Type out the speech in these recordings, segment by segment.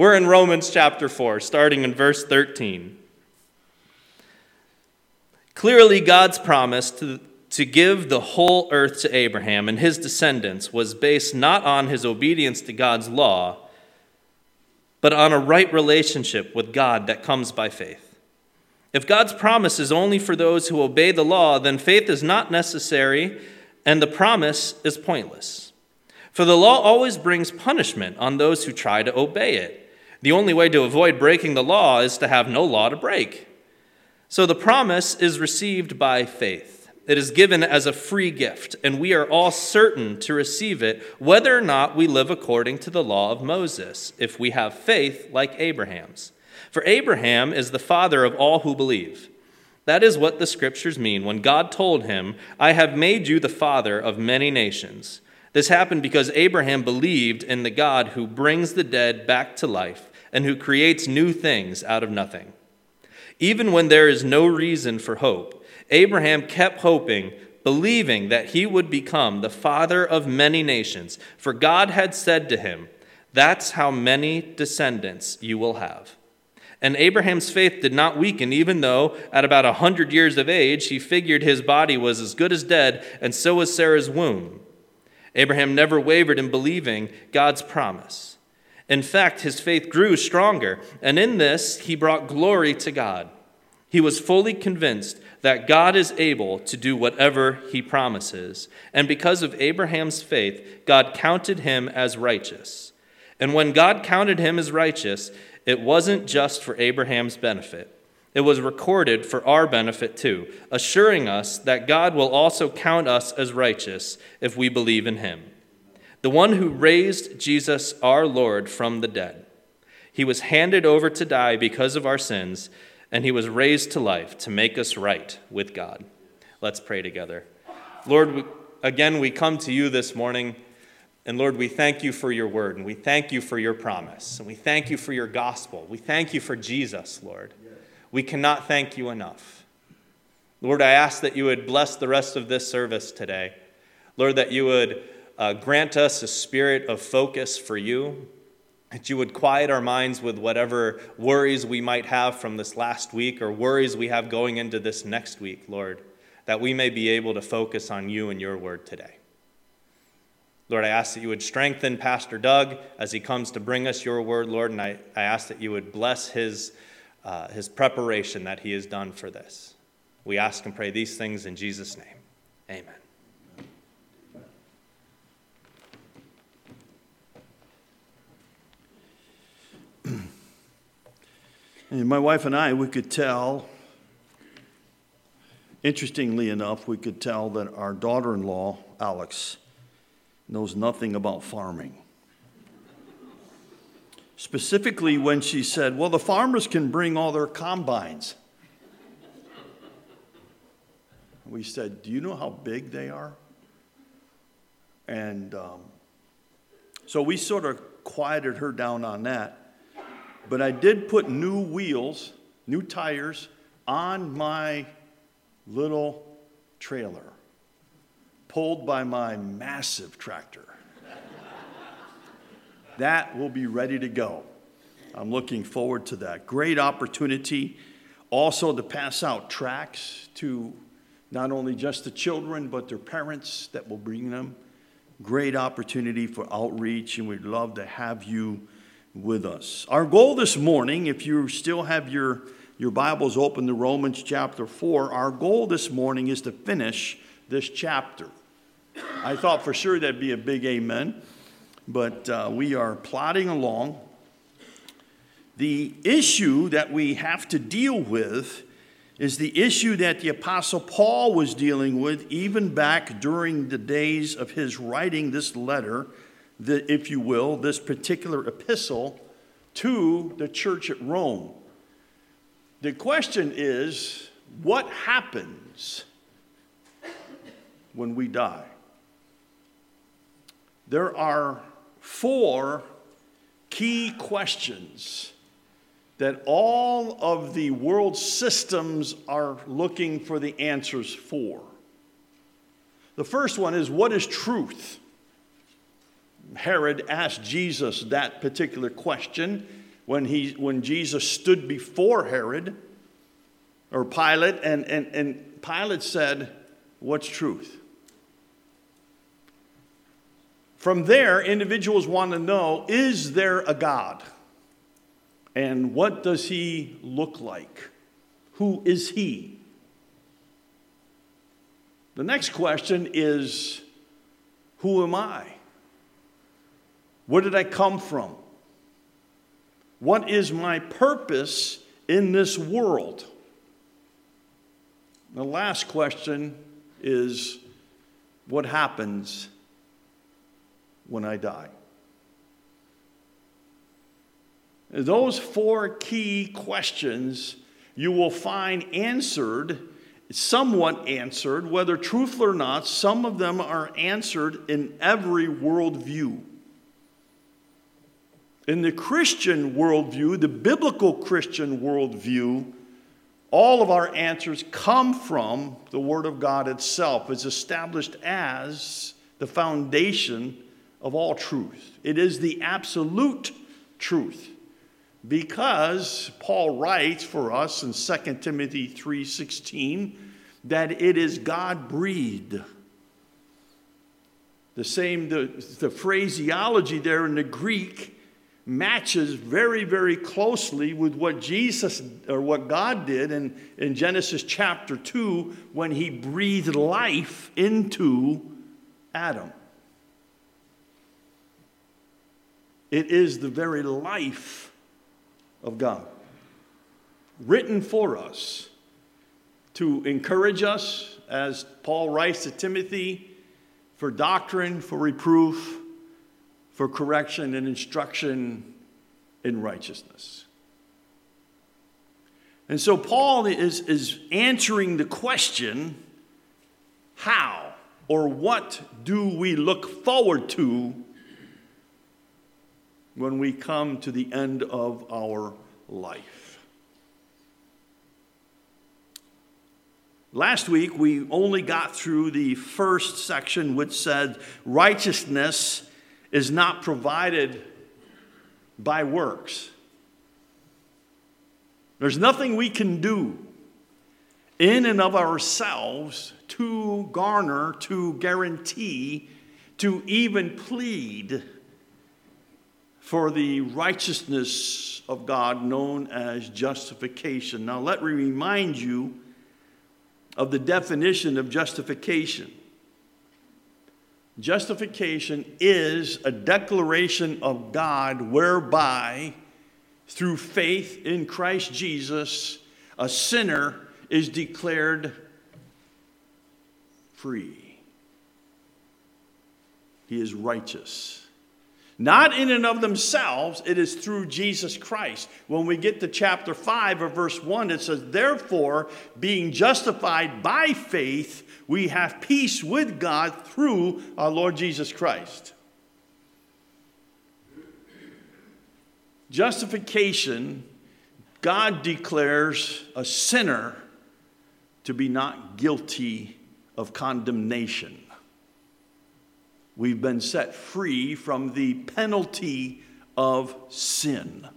We're in Romans chapter 4, starting in verse 13. Clearly, God's promise to, to give the whole earth to Abraham and his descendants was based not on his obedience to God's law, but on a right relationship with God that comes by faith. If God's promise is only for those who obey the law, then faith is not necessary and the promise is pointless. For the law always brings punishment on those who try to obey it. The only way to avoid breaking the law is to have no law to break. So the promise is received by faith. It is given as a free gift, and we are all certain to receive it, whether or not we live according to the law of Moses, if we have faith like Abraham's. For Abraham is the father of all who believe. That is what the scriptures mean when God told him, I have made you the father of many nations. This happened because Abraham believed in the God who brings the dead back to life and who creates new things out of nothing. Even when there is no reason for hope, Abraham kept hoping, believing that he would become the father of many nations, for God had said to him, That's how many descendants you will have. And Abraham's faith did not weaken, even though at about a hundred years of age he figured his body was as good as dead, and so was Sarah's womb. Abraham never wavered in believing God's promise. In fact, his faith grew stronger, and in this he brought glory to God. He was fully convinced that God is able to do whatever he promises, and because of Abraham's faith, God counted him as righteous. And when God counted him as righteous, it wasn't just for Abraham's benefit. It was recorded for our benefit too, assuring us that God will also count us as righteous if we believe in him. The one who raised Jesus our Lord from the dead. He was handed over to die because of our sins, and he was raised to life to make us right with God. Let's pray together. Lord, again, we come to you this morning and Lord, we thank you for your word, and we thank you for your promise, and we thank you for your gospel. We thank you for Jesus, Lord. We cannot thank you enough. Lord, I ask that you would bless the rest of this service today. Lord, that you would uh, grant us a spirit of focus for you, that you would quiet our minds with whatever worries we might have from this last week or worries we have going into this next week, Lord, that we may be able to focus on you and your word today. Lord, I ask that you would strengthen Pastor Doug as he comes to bring us your word, Lord, and I, I ask that you would bless his, uh, his preparation that he has done for this. We ask and pray these things in Jesus' name. Amen. And my wife and I, we could tell, interestingly enough, we could tell that our daughter in law, Alex, knows nothing about farming. Specifically, when she said, Well, the farmers can bring all their combines. We said, Do you know how big they are? And um, so we sort of quieted her down on that. But I did put new wheels, new tires on my little trailer pulled by my massive tractor. that will be ready to go. I'm looking forward to that. Great opportunity also to pass out tracts to not only just the children, but their parents that will bring them. Great opportunity for outreach, and we'd love to have you with us. Our goal this morning, if you still have your, your Bibles open to Romans chapter 4, our goal this morning is to finish this chapter. I thought for sure that'd be a big amen, but uh, we are plodding along. The issue that we have to deal with is the issue that the Apostle Paul was dealing with even back during the days of his writing this letter, the, if you will, this particular epistle to the church at Rome. The question is what happens when we die? There are four key questions that all of the world systems are looking for the answers for. The first one is what is truth? Herod asked Jesus that particular question when, he, when Jesus stood before Herod or Pilate, and, and, and Pilate said, What's truth? From there, individuals want to know is there a God? And what does he look like? Who is he? The next question is Who am I? Where did I come from? What is my purpose in this world? The last question is What happens when I die? Those four key questions you will find answered somewhat answered, whether truthful or not, some of them are answered in every worldview. In the Christian worldview, the biblical Christian worldview, all of our answers come from the Word of God itself. It's established as the foundation of all truth. It is the absolute truth because Paul writes for us in 2 Timothy 3:16 that it is God breathed. The same the, the phraseology there in the Greek matches very very closely with what Jesus or what God did in, in Genesis chapter 2 when he breathed life into Adam. It is the very life of God, written for us to encourage us, as Paul writes to Timothy, for doctrine, for reproof, for correction and instruction in righteousness. And so Paul is, is answering the question how or what do we look forward to when we come to the end of our life. Last week, we only got through the first section, which said righteousness is not provided by works. There's nothing we can do in and of ourselves to garner, to guarantee, to even plead for the righteousness of God known as justification. Now, let me remind you of the definition of justification. Justification is a declaration of God whereby, through faith in Christ Jesus, a sinner is declared free. He is righteous. Not in and of themselves, it is through Jesus Christ. When we get to chapter 5 of verse 1, it says, Therefore, being justified by faith, we have peace with God through our Lord Jesus Christ. Justification, God declares a sinner to be not guilty of condemnation. We've been set free from the penalty of sin.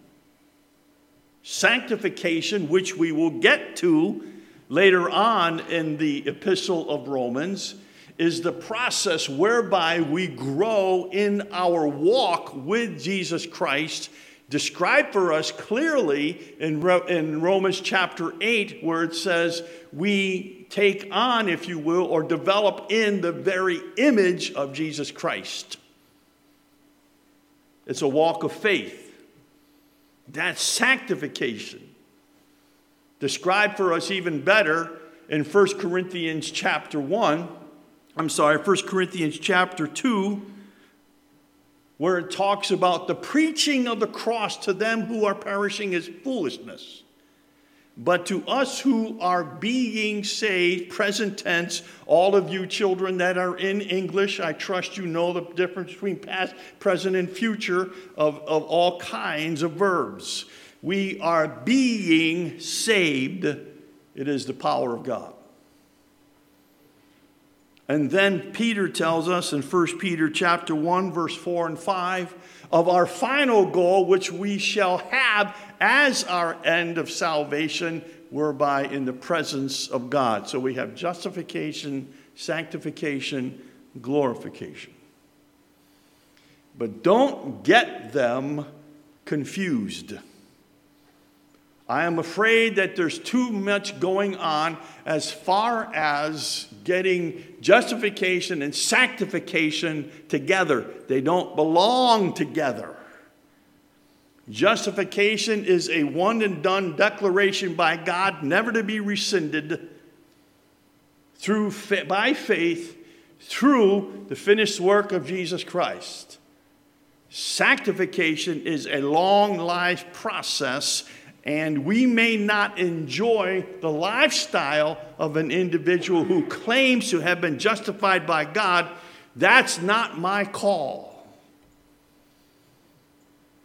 Sanctification, which we will get to later on in the epistle of Romans, is the process whereby we grow in our walk with Jesus Christ, described for us clearly in, in Romans chapter 8, where it says, We take on, if you will, or develop in the very image of Jesus Christ. It's a walk of faith. That's sanctification. Described for us even better in 1 Corinthians chapter 1. I'm sorry, 1 Corinthians chapter 2, where it talks about the preaching of the cross to them who are perishing is foolishness but to us who are being saved, present tense, all of you children that are in English, I trust you know the difference between past, present, and future of, of all kinds of verbs. We are being saved, it is the power of God. And then Peter tells us in 1 Peter chapter 1 verse 4 and 5 of our final goal which we shall have as our end of salvation whereby in the presence of God. So we have justification, sanctification, glorification. But don't get them confused. I am afraid that there's too much going on as far as getting justification and sanctification together. They don't belong together. Justification is a one and done declaration by God, never to be rescinded through, by faith through the finished work of Jesus Christ. Sanctification is a long life process and we may not enjoy the lifestyle of an individual who claims to have been justified by God. That's not my call.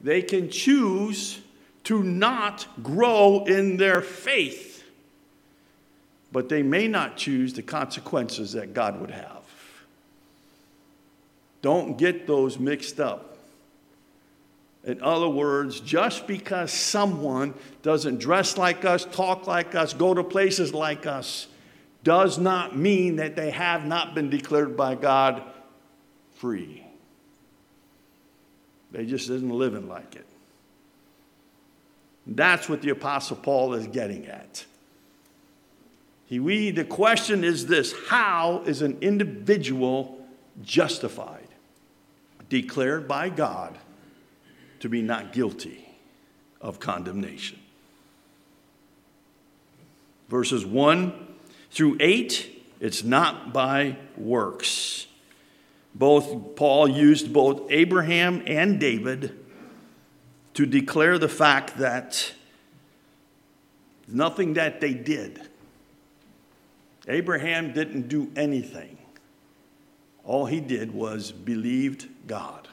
They can choose to not grow in their faith, but they may not choose the consequences that God would have. Don't get those mixed up. In other words, just because someone doesn't dress like us, talk like us, go to places like us, does not mean that they have not been declared by God free. They just isn't living like it. That's what the Apostle Paul is getting at. He, we, the question is this How is an individual justified? Declared by God to be not guilty of condemnation. Verses 1 through 8, it's not by works. Both Paul used both Abraham and David to declare the fact that nothing that they did. Abraham didn't do anything. All he did was believed God.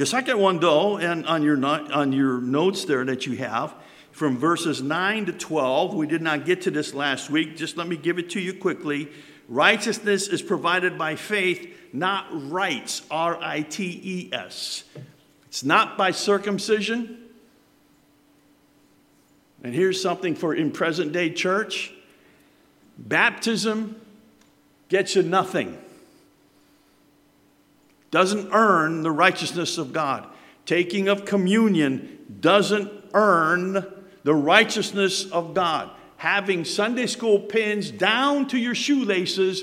The second one, though, and on your, on your notes there that you have, from verses 9 to 12, we did not get to this last week. Just let me give it to you quickly. Righteousness is provided by faith, not rights, R I T E S. It's not by circumcision. And here's something for in present day church baptism gets you nothing doesn't earn the righteousness of God. Taking of communion doesn't earn the righteousness of God. Having Sunday school pins down to your shoelaces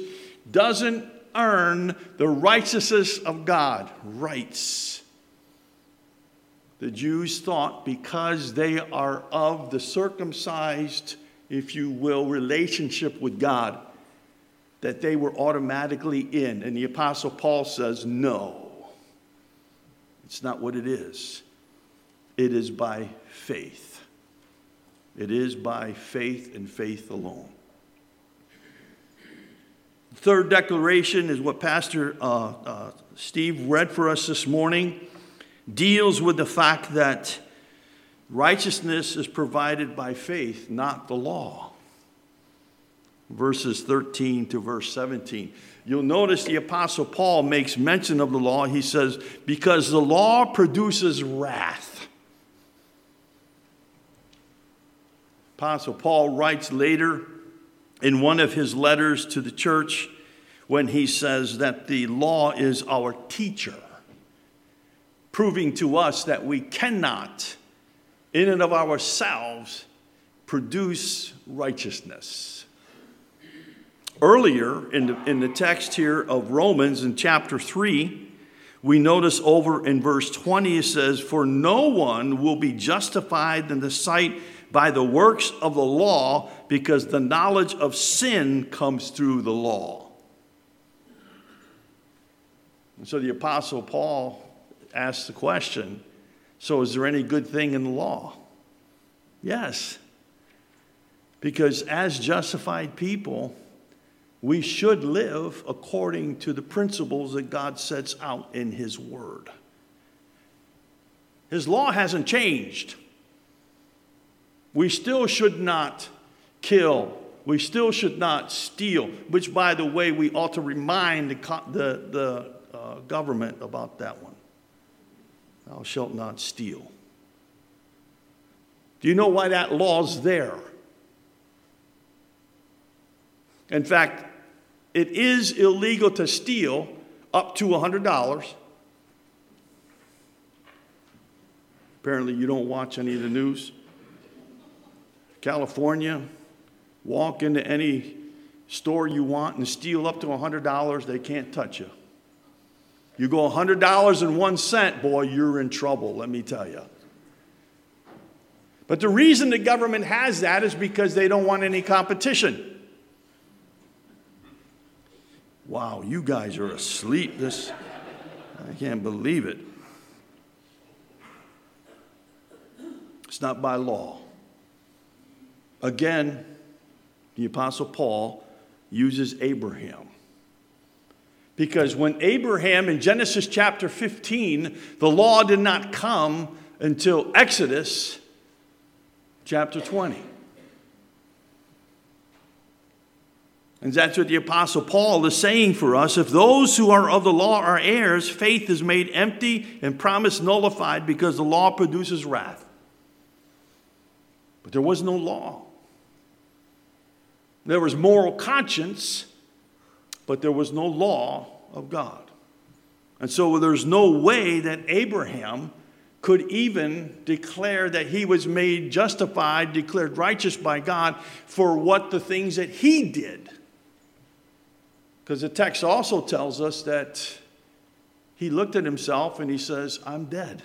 doesn't earn the righteousness of God. Rights. The Jews thought because they are of the circumcised, if you will, relationship with God, that they were automatically in. And the Apostle Paul says, no, it's not what it is. It is by faith. It is by faith and faith alone. The third declaration is what Pastor uh, uh, Steve read for us this morning, deals with the fact that righteousness is provided by faith, not the law verses 13 to verse 17. You'll notice the Apostle Paul makes mention of the law. He says, Because the law produces wrath. Apostle Paul writes later in one of his letters to the church when he says that the law is our teacher, proving to us that we cannot, in and of ourselves, produce righteousness. Earlier in the, in the text here of Romans in chapter 3, we notice over in verse 20 it says, For no one will be justified in the sight by the works of the law, because the knowledge of sin comes through the law. And so the Apostle Paul asks the question so is there any good thing in the law? Yes. Because as justified people, we should live according to the principles that God sets out in His Word. His law hasn't changed. We still should not kill, we still should not steal, which, by the way, we ought to remind the, the, the uh, government about that one. Thou shalt not steal. Do you know why that law's there? In fact, it is illegal to steal up to $100. Apparently, you don't watch any of the news. California, walk into any store you want and steal up to $100, they can't touch you. You go $100 and one cent, boy, you're in trouble, let me tell you. But the reason the government has that is because they don't want any competition. Wow, you guys are asleep. This, I can't believe it. It's not by law. Again, the Apostle Paul uses Abraham. Because when Abraham in Genesis chapter 15, the law did not come until Exodus chapter 20. And that's what the Apostle Paul is saying for us. If those who are of the law are heirs, faith is made empty and promise nullified because the law produces wrath. But there was no law. There was moral conscience, but there was no law of God. And so there's no way that Abraham could even declare that he was made justified, declared righteous by God for what the things that he did. Because the text also tells us that he looked at himself and he says, I'm dead.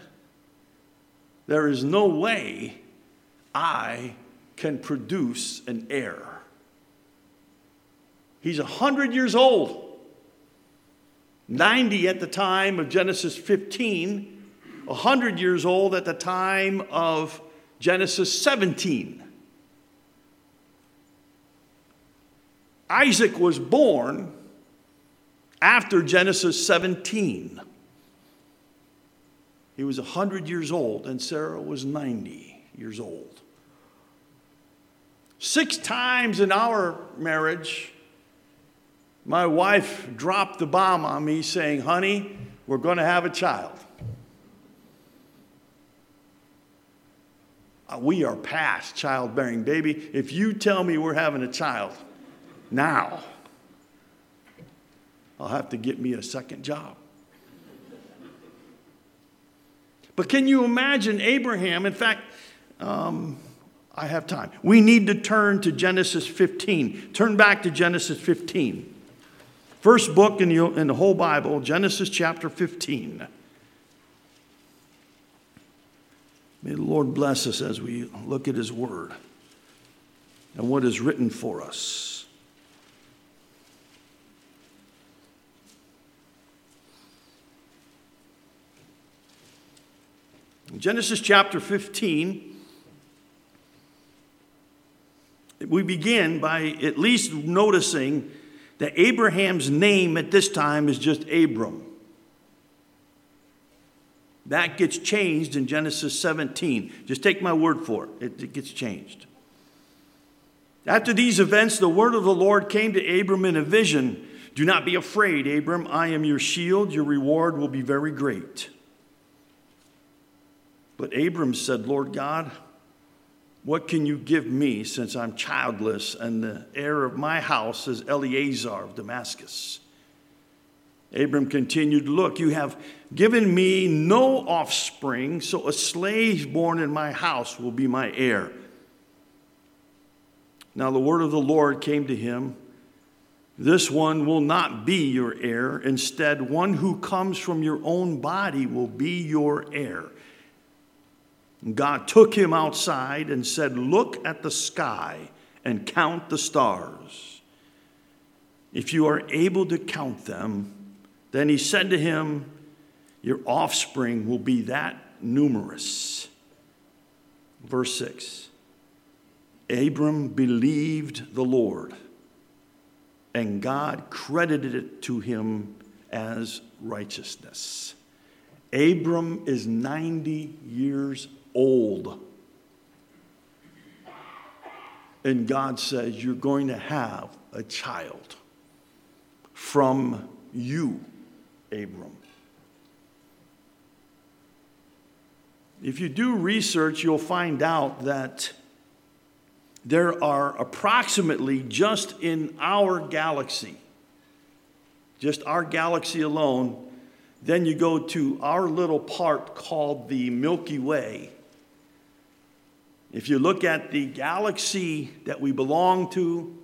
There is no way I can produce an heir. He's 100 years old, 90 at the time of Genesis 15, 100 years old at the time of Genesis 17. Isaac was born after Genesis 17. He was 100 years old, and Sarah was 90 years old. Six times in our marriage, my wife dropped the bomb on me saying, Honey, we're going to have a child. Uh, we are past childbearing, baby. If you tell me we're having a child now, I'll have to get me a second job. But can you imagine Abraham? In fact, um, I have time. We need to turn to Genesis 15. Turn back to Genesis 15. First book in the, in the whole Bible, Genesis chapter 15. May the Lord bless us as we look at His Word and what is written for us. Genesis chapter 15, we begin by at least noticing that Abraham's name at this time is just Abram. That gets changed in Genesis 17. Just take my word for it, it, gets changed. After these events, the word of the Lord came to Abram in a vision Do not be afraid, Abram. I am your shield. Your reward will be very great. But Abram said, Lord God, what can you give me since I'm childless and the heir of my house is Eliezer of Damascus? Abram continued, Look, you have given me no offspring, so a slave born in my house will be my heir. Now the word of the Lord came to him This one will not be your heir. Instead, one who comes from your own body will be your heir. God took him outside and said, Look at the sky and count the stars. If you are able to count them, then he said to him, Your offspring will be that numerous. Verse 6 Abram believed the Lord, and God credited it to him as righteousness. Abram is 90 years old. And God says, You're going to have a child from you, Abram. If you do research, you'll find out that there are approximately just in our galaxy, just our galaxy alone, then you go to our little part called the Milky Way. If you look at the galaxy that we belong to,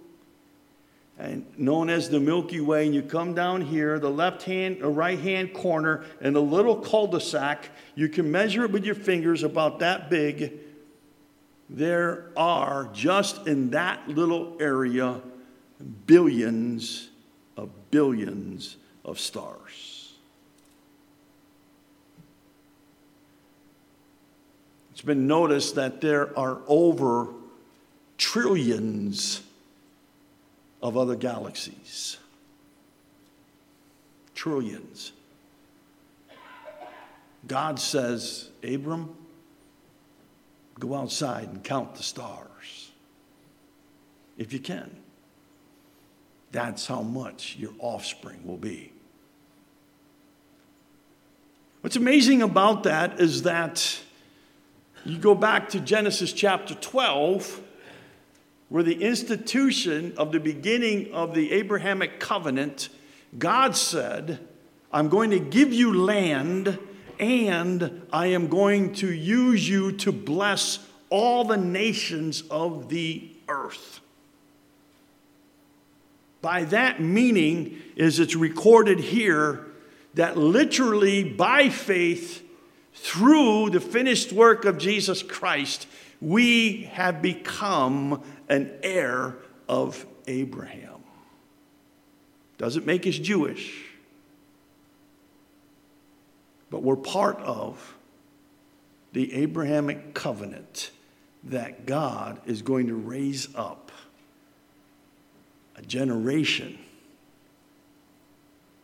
and known as the Milky Way, and you come down here, the left hand or right hand corner, and a little cul-de-sac, you can measure it with your fingers about that big. There are just in that little area billions of billions of stars. It's been noticed that there are over trillions of other galaxies. Trillions. God says, Abram, go outside and count the stars. If you can. That's how much your offspring will be. What's amazing about that is that you go back to Genesis chapter 12 where the institution of the beginning of the Abrahamic covenant, God said, I'm going to give you land and I am going to use you to bless all the nations of the earth. By that meaning is it's recorded here that literally by faith through the finished work of Jesus Christ we have become an heir of Abraham. Doesn't make us Jewish, but we're part of the Abrahamic covenant that God is going to raise up a generation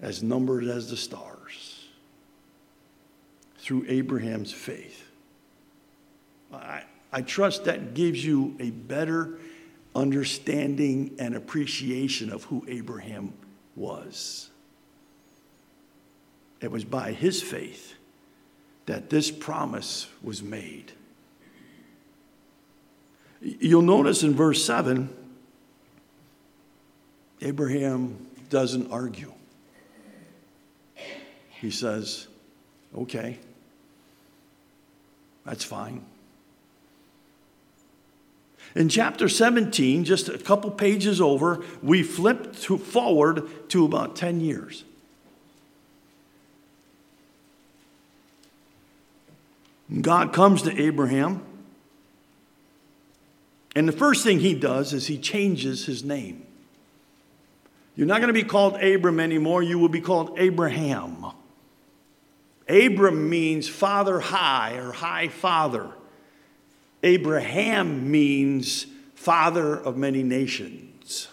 as numbered as the stars through Abraham's faith. I, I trust that gives you a better understanding and appreciation of who Abraham was. It was by his faith that this promise was made. You'll notice in verse 7, Abraham doesn't argue. He says, Okay, that's fine. In chapter 17, just a couple pages over, we flip to forward to about 10 years. God comes to Abraham, and the first thing he does is he changes his name. You're not going to be called Abram anymore, you will be called Abraham. Abram means father high or high father. Abraham means father of many nations.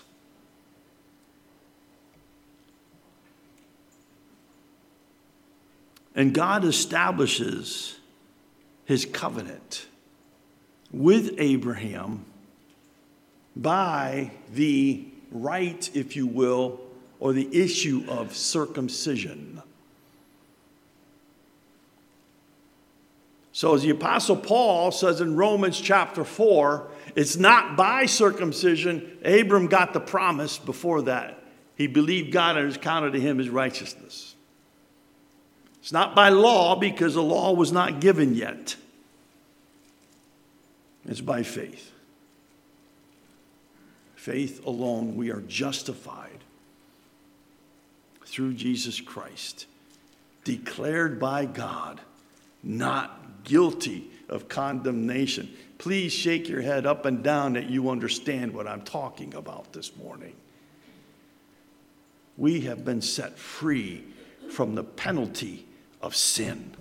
And God establishes his covenant with Abraham by the right, if you will, or the issue of circumcision. So, as the Apostle Paul says in Romans chapter 4, it's not by circumcision. Abram got the promise before that. He believed God and it was counted to him as righteousness. It's not by law because the law was not given yet. It's by faith. Faith alone, we are justified through Jesus Christ, declared by God, not guilty of condemnation. Please shake your head up and down that you understand what I'm talking about this morning. We have been set free from the penalty of sin.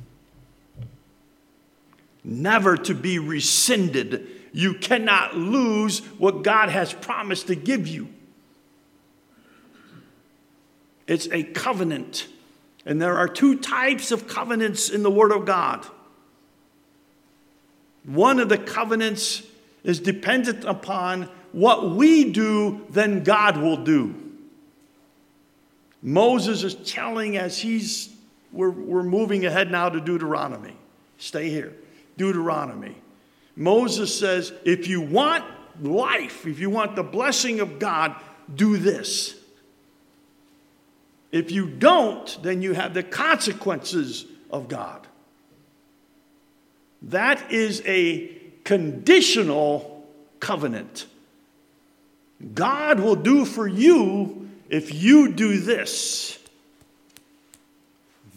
Never to be rescinded. You cannot lose what God has promised to give you. It's a covenant. And there are two types of covenants in the Word of God. One of the covenants is dependent upon what we do, then God will do. Moses is telling as he's, we're, we're moving ahead now to Deuteronomy. Stay here. Deuteronomy. Moses says, if you want life, if you want the blessing of God, do this. If you don't, then you have the consequences of God. That is a conditional covenant. God will do for you if you do this.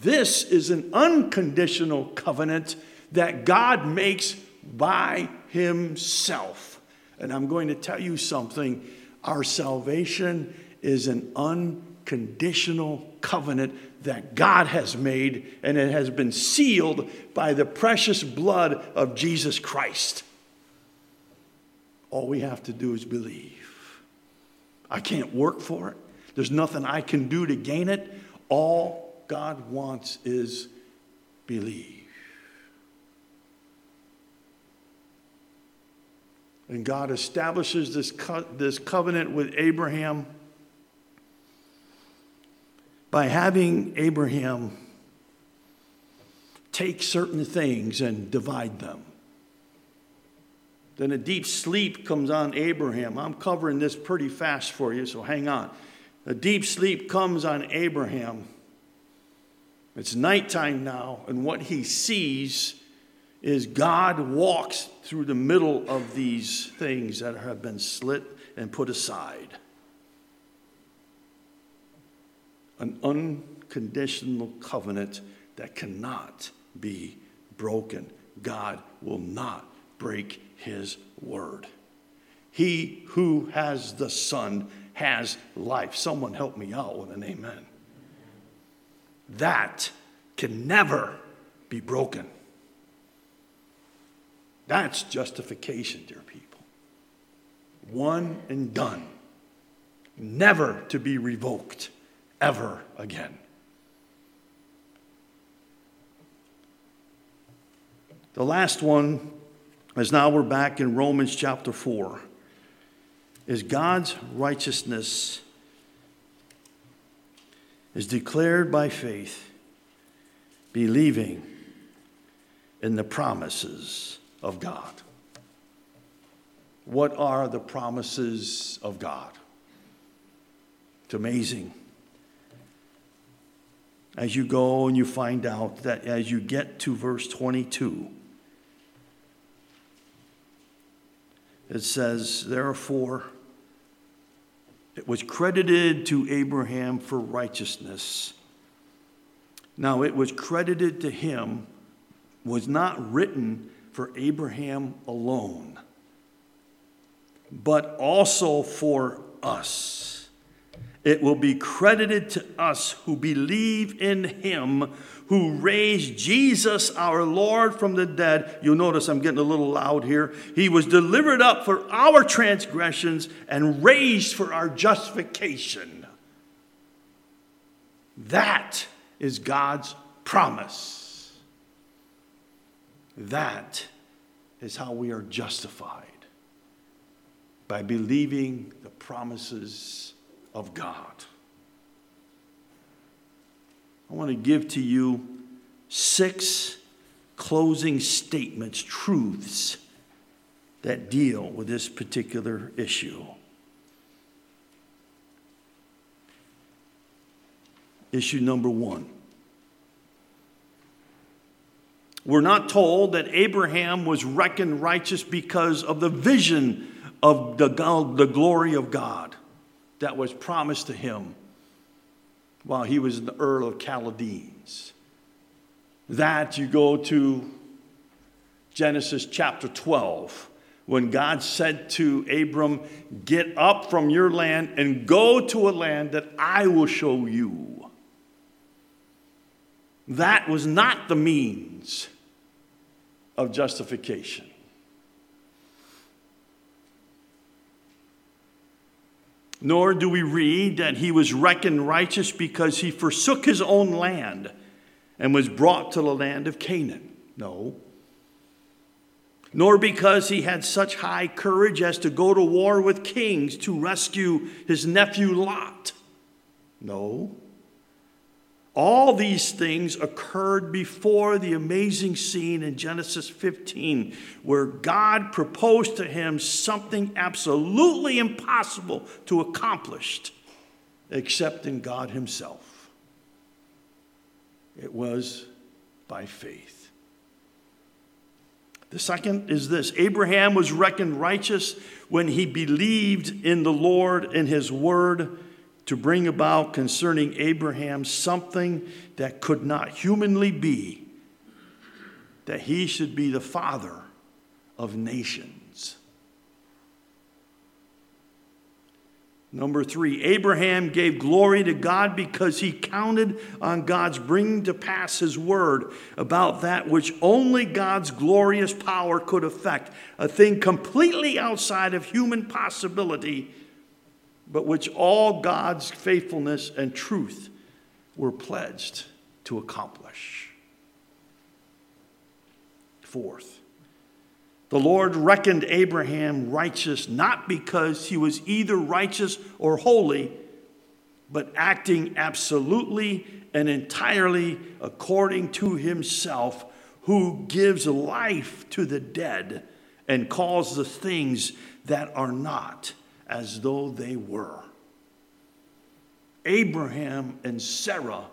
This is an unconditional covenant that God makes by Himself. And I'm going to tell you something our salvation is an unconditional covenant that God has made, and it has been sealed by the precious blood of Jesus Christ. All we have to do is believe. I can't work for it, there's nothing I can do to gain it. All God wants is believe. And God establishes this, co- this covenant with Abraham by having Abraham take certain things and divide them. Then a deep sleep comes on Abraham. I'm covering this pretty fast for you, so hang on. A deep sleep comes on Abraham. It's nighttime now, and what he sees is God walks through the middle of these things that have been slit and put aside. An unconditional covenant that cannot be broken. God will not break his word. He who has the Son has life. Someone help me out with an amen. That can never be broken. That's justification, dear people. One and done, never to be revoked ever again. The last one, as now we're back in Romans chapter 4, is God's righteousness is declared by faith, believing in the promises of God. What are the promises of God? It's amazing. As you go and you find out that as you get to verse 22, it says, Therefore, it was credited to Abraham for righteousness. Now, it was credited to him, was not written for Abraham alone, but also for us. It will be credited to us who believe in him who raised Jesus our Lord from the dead. You'll notice I'm getting a little loud here. He was delivered up for our transgressions and raised for our justification. That is God's promise. That is how we are justified by believing the promises of God. I want to give to you six closing statements, truths that deal with this particular issue. Issue number one we're not told that Abraham was reckoned righteous because of the vision of the, the glory of God that was promised to him while he was the Ur of Chaldeans. That you go to Genesis chapter 12, when God said to Abram, Get up from your land and go to a land that I will show you. That was not the means of justification. Nor do we read that he was reckoned righteous because he forsook his own land and was brought to the land of Canaan. No. nor because he had such high courage as to go to war with kings to rescue his nephew Lot. No. All these things occurred before the amazing scene in Genesis 15, where God proposed to him something absolutely impossible to accomplish except in God Himself. It was by faith. The second is this Abraham was reckoned righteous when he believed in the Lord and his word to bring about concerning Abraham something that could not humanly be, that he should be the father of nations. Number three, Abraham gave glory to God because he counted on God's bringing to pass his word about that which only God's glorious power could effect, a thing completely outside of human possibility, but which all God's faithfulness and truth were pledged to accomplish. Fourth, the Lord reckoned Abraham righteous not because he was either righteous or holy, but acting absolutely and entirely according to himself, who gives life to the dead and calls the things that are not as though they were. Abraham and Sarah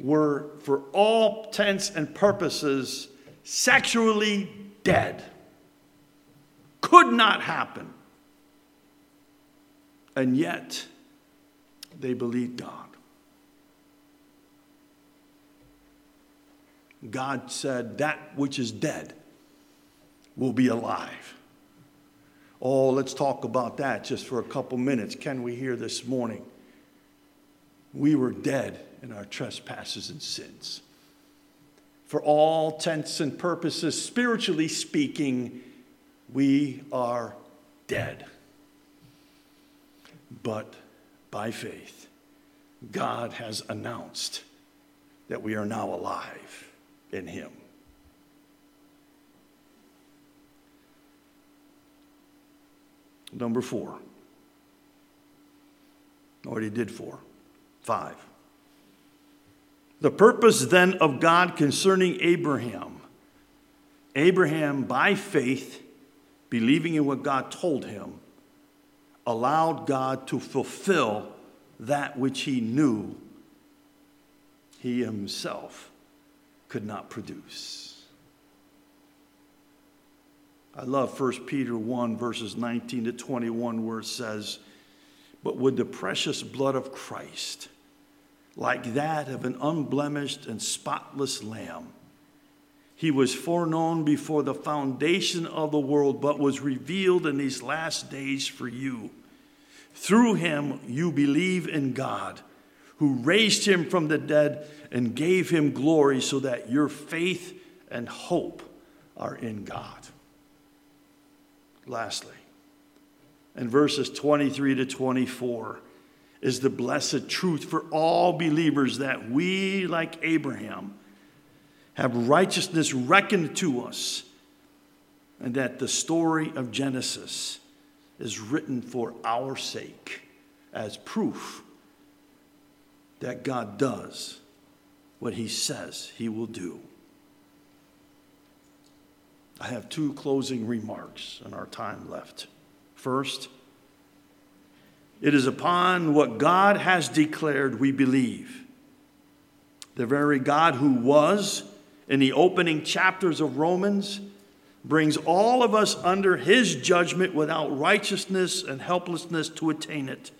were, for all intents and purposes, sexually dead. Could not happen. And yet, they believed God. God said, That which is dead will be alive. Oh, let's talk about that just for a couple minutes. Can we hear this morning? We were dead in our trespasses and sins for all intents and purposes, spiritually speaking, we are dead. But by faith, God has announced that we are now alive in Him. Number four. Already did four. Five. The purpose then of God concerning Abraham Abraham, by faith, believing in what God told him, allowed God to fulfill that which he knew he himself could not produce. I love 1 Peter 1, verses 19 to 21, where it says, But with the precious blood of Christ, like that of an unblemished and spotless lamb. He was foreknown before the foundation of the world, but was revealed in these last days for you. Through him you believe in God, who raised him from the dead and gave him glory, so that your faith and hope are in God. Lastly, in verses 23 to 24, is the blessed truth for all believers that we, like Abraham, have righteousness reckoned to us, and that the story of Genesis is written for our sake as proof that God does what he says he will do. I have two closing remarks in our time left. First, it is upon what God has declared we believe. The very God who was in the opening chapters of Romans brings all of us under his judgment without righteousness and helplessness to attain it.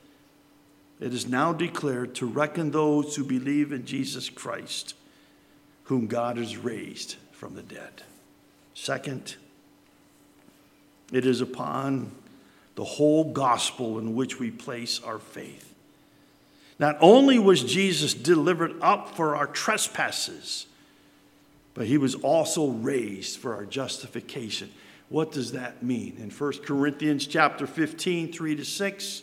It is now declared to reckon those who believe in Jesus Christ, whom God has raised from the dead. Second, it is upon the whole gospel in which we place our faith. Not only was Jesus delivered up for our trespasses, but he was also raised for our justification. What does that mean? In 1 Corinthians chapter 15, 3 to 6,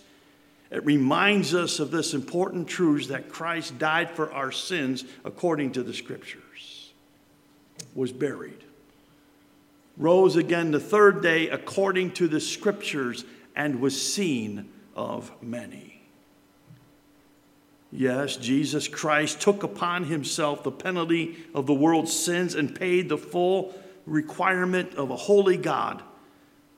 it reminds us of this important truth that Christ died for our sins according to the scriptures, was buried, rose again the third day according to the scriptures, and was seen of many. Yes, Jesus Christ took upon himself the penalty of the world's sins and paid the full requirement of a holy God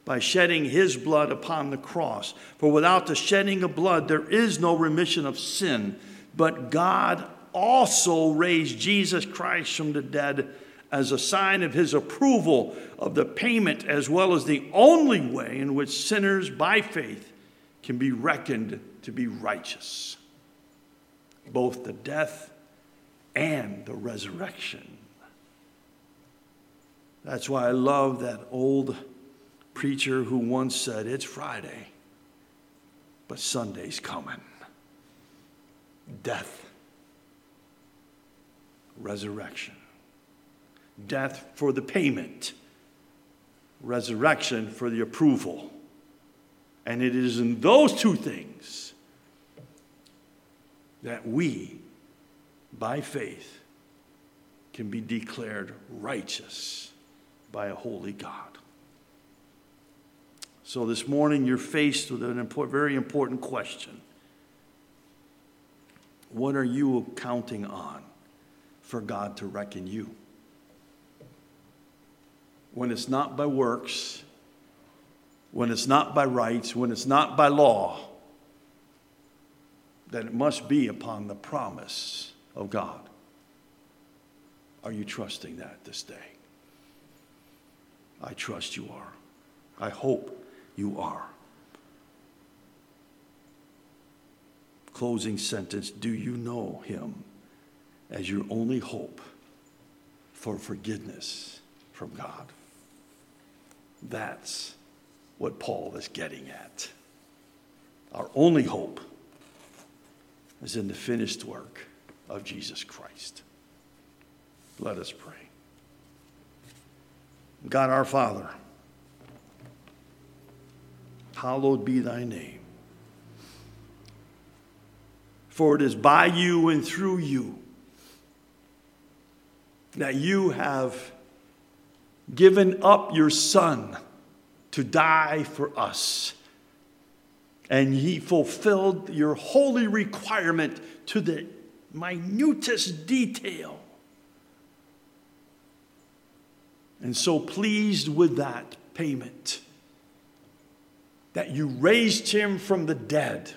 by shedding his blood upon the cross. For without the shedding of blood, there is no remission of sin. But God also raised Jesus Christ from the dead as a sign of his approval of the payment, as well as the only way in which sinners by faith can be reckoned to be righteous. Both the death and the resurrection. That's why I love that old preacher who once said, It's Friday, but Sunday's coming. Death, resurrection. Death for the payment, resurrection for the approval. And it is in those two things that we, by faith, can be declared righteous by a holy God. So this morning, you're faced with a important, very important question. What are you counting on for God to reckon you? When it's not by works, when it's not by rights, when it's not by law, then it must be upon the promise of God. Are you trusting that this day? I trust you are. I hope you are. Closing sentence Do you know him as your only hope for forgiveness from God? That's what Paul is getting at. Our only hope is in the finished work of Jesus Christ. Let us pray. God our Father, hallowed be thy name. For it is by you and through you that you have given up your Son to die for us. And he fulfilled your holy requirement to the minutest detail. And so pleased with that payment that you raised him from the dead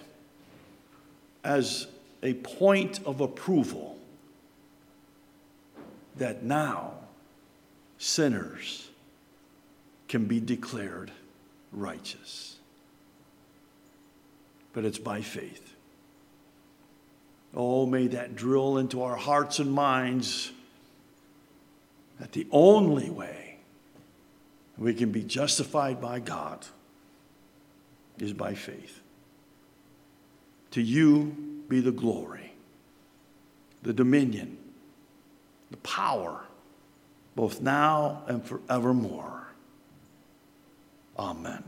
as a point of approval that now sinners can be declared righteous. But it's by faith. Oh, may that drill into our hearts and minds that the only way we can be justified by God is by faith. To you be the glory, the dominion, the power, both now and forevermore. Amen.